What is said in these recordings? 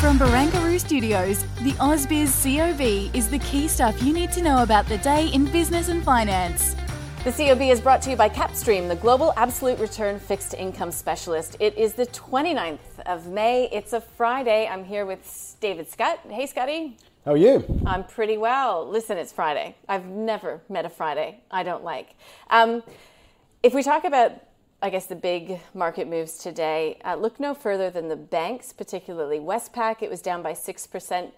From Barangaroo Studios, the AusBiz COB is the key stuff you need to know about the day in business and finance. The COB is brought to you by Kapstream, the global absolute return fixed income specialist. It is the 29th of May. It's a Friday. I'm here with David Scott. Hey, Scotty. How are you? I'm pretty well. Listen, it's Friday. I've never met a Friday I don't like. Um, if we talk about, I guess, the big market moves today, uh, look no further than the banks, particularly Westpac. It was down by 6%.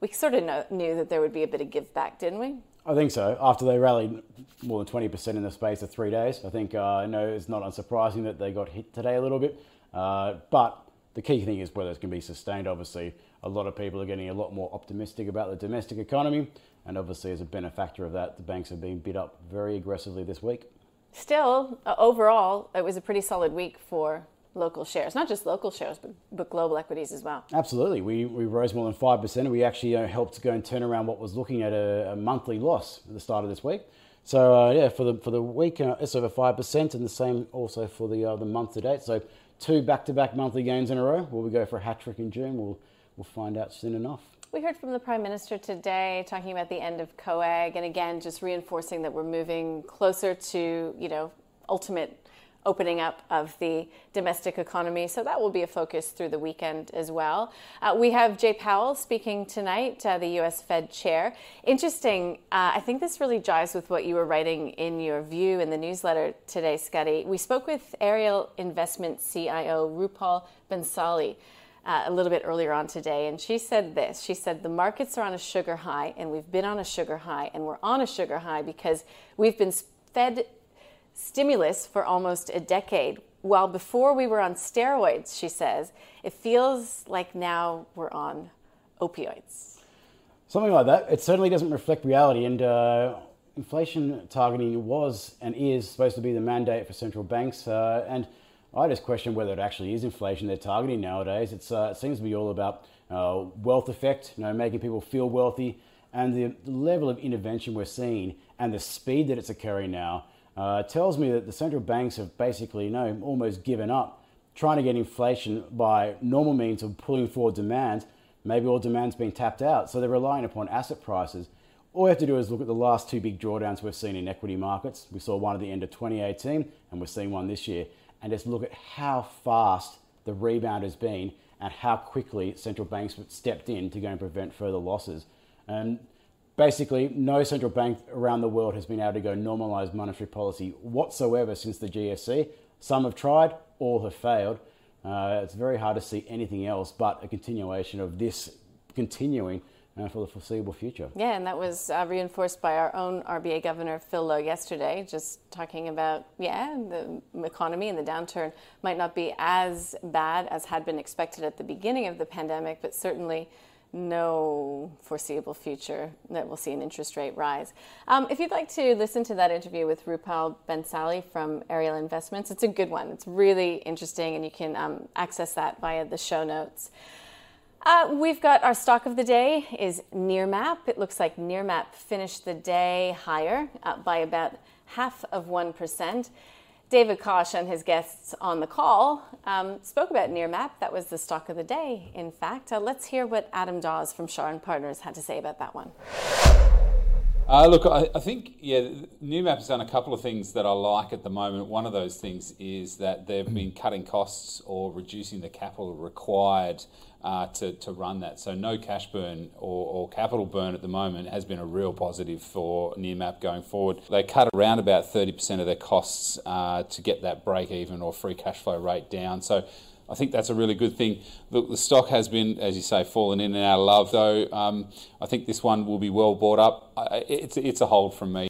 We sort of know, knew that there would be a bit of give back, didn't we? I think so. After they rallied more than 20% in the space of three days, I think uh, know it's not unsurprising that they got hit today a little bit. Uh, but the key thing is whether it's going to be sustained. Obviously, a lot of people are getting a lot more optimistic about the domestic economy. And obviously, as a benefactor of that, the banks have been bid up very aggressively this week. Still, uh, overall, it was a pretty solid week for local shares, not just local shares, but, but global equities as well. Absolutely. We, we rose more than 5%. And we actually uh, helped go and turn around what was looking at a, a monthly loss at the start of this week. So, uh, yeah, for the, for the week, uh, it's over 5%, and the same also for the, uh, the month to date. So, two back to back monthly gains in a row. Will we go for a hat trick in June? We'll, we'll find out soon enough. We heard from the Prime Minister today talking about the end of COAG and again just reinforcing that we're moving closer to, you know, ultimate opening up of the domestic economy. So that will be a focus through the weekend as well. Uh, we have Jay Powell speaking tonight, uh, the US Fed chair. Interesting. Uh, I think this really jives with what you were writing in your view in the newsletter today, Scotty. We spoke with Ariel Investment CIO Rupal Bhansali. Uh, a little bit earlier on today, and she said this. She said, The markets are on a sugar high, and we've been on a sugar high, and we're on a sugar high because we've been fed stimulus for almost a decade. While before we were on steroids, she says, it feels like now we're on opioids. Something like that. It certainly doesn't reflect reality. And uh, inflation targeting was and is supposed to be the mandate for central banks. Uh, and I just question whether it actually is inflation they're targeting nowadays. Uh, it seems to be all about uh, wealth effect, you know, making people feel wealthy, and the level of intervention we're seeing and the speed that it's occurring now uh, tells me that the central banks have basically, you know, almost given up trying to get inflation by normal means of pulling forward demand. Maybe all demand's been tapped out, so they're relying upon asset prices. All we have to do is look at the last two big drawdowns we've seen in equity markets. We saw one at the end of 2018, and we're seeing one this year. And just look at how fast the rebound has been and how quickly central banks stepped in to go and prevent further losses. And basically, no central bank around the world has been able to go normalize monetary policy whatsoever since the GFC. Some have tried, all have failed. Uh, it's very hard to see anything else but a continuation of this continuing uh, for the foreseeable future. Yeah, and that was uh, reinforced by our own RBA Governor Phil Lowe yesterday, just talking about, yeah, the economy and the downturn might not be as bad as had been expected at the beginning of the pandemic, but certainly no foreseeable future that we'll see an interest rate rise. Um, if you'd like to listen to that interview with Rupal Bhansali from Ariel Investments, it's a good one. It's really interesting, and you can um, access that via the show notes. Uh, we've got our stock of the day is Nearmap. It looks like Nearmap finished the day higher by about half of 1%. David Kosh and his guests on the call um, spoke about Nearmap. That was the stock of the day, in fact. Uh, let's hear what Adam Dawes from Shaw and Partners had to say about that one. Uh, look, I, I, think, yeah, Nearmap has done a couple of things that I like at the moment. One of those things is that they've been cutting costs or reducing the capital required uh, to, to run that. So no cash burn or, or, capital burn at the moment has been a real positive for Nearmap going forward. They cut around about 30% of their costs uh, to get that break even or free cash flow rate down. So I think that's a really good thing. Look, the stock has been, as you say, fallen in and out of love, though. Um, I think this one will be well bought up. It's, it's a hold from me.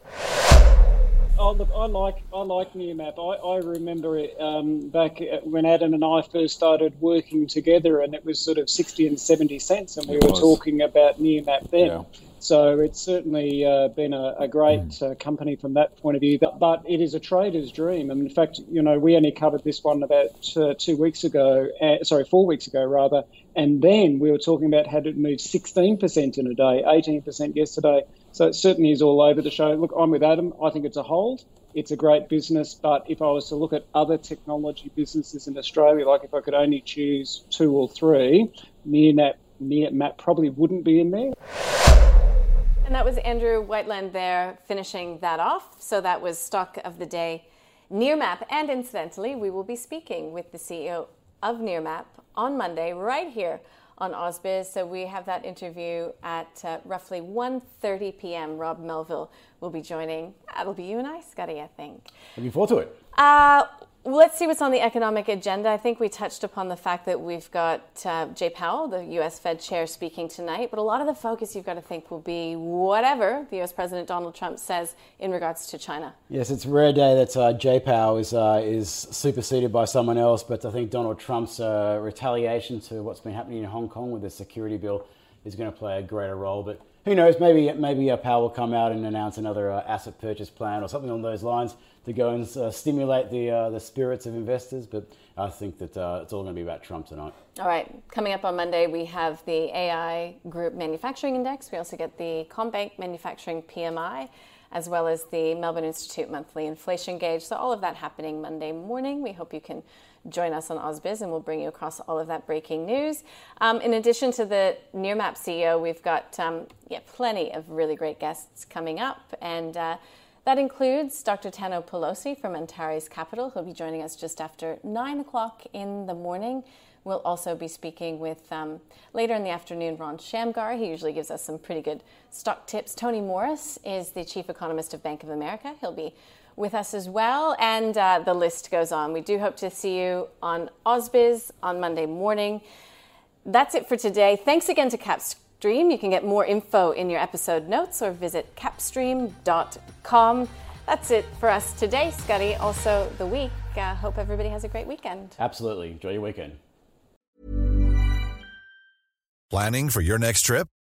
Oh look, I like I like Nearmap. I, I remember it um, back when Adam and I first started working together, and it was sort of sixty and seventy cents, and we It were was. talking about Nearmap then. Yeah. So it's certainly uh, been a, a great uh, company from that point of view. But, but it is a trader's dream. And in fact, you know, we only covered this one about uh, two weeks ago. Uh, sorry, four weeks ago rather. And then we were talking about how it moved 16% in a day, 18% yesterday. So it certainly is all over the show. Look, I'm with Adam. I think it's a hold. It's a great business, but if I was to look at other technology businesses in Australia, like if I could only choose two or three, Nearmap, Nearmap probably wouldn't be in there. And that was Andrew Whiteland there finishing that off. So that was stock of the day, Nearmap. And incidentally, we will be speaking with the CEO of Nearmap on Monday, right here on Ausbiz. So we have that interview at uh, roughly 1.30 p.m. Rob Melville will be joining. That'll be you and I, Scotty, I think. Looking forward to it. Uh, let's see what's on the economic agenda. I think we touched upon the fact that we've got uh, Jay Powell, the U.S. Fed chair, speaking tonight. But a lot of the focus you've got to think will be whatever the U.S. President Donald Trump says in regards to China. Yes, it's a rare day that uh, J Powell is uh, is superseded by someone else, but I think Donald Trump's uh, retaliation to what's been happening in Hong Kong with the security bill is going to play a greater role. But who knows? Maybe maybe uh, Powell will come out and announce another uh, asset purchase plan or something along those lines to go and uh, stimulate the uh, the spirits of investors. But I think that uh, it's all going to be about Trump tonight. All right, coming up on Monday, we have the AI Group Manufacturing Index. We also get the CommBank Manufacturing PMI, as well as the Melbourne Institute Monthly Inflation Gauge. So, all of that happening Monday morning. We hope you can join us on Ausbiz and we'll bring you across all of that breaking news. Um, in addition to the Nearmap CEO, we've got um, yeah, plenty of really great guests coming up. And uh, that includes Dr. Tano Pelosi from Antares Capital, who'll be joining us just after 9 o'clock in the morning. We'll also be speaking with um, later in the afternoon Ron Shamgar. He usually gives us some pretty good stock tips. Tony Morris is the chief economist of Bank of America. He'll be with us as well, and uh, the list goes on. We do hope to see you on Ausbiz on Monday morning. That's it for today. Thanks again to Kapstream. You can get more info in your episode notes or visit kapstream.com. That's it for us today, Scotty. Also, the week. Uh, hope everybody has a great weekend. Absolutely. Enjoy your weekend. Planning for your next trip?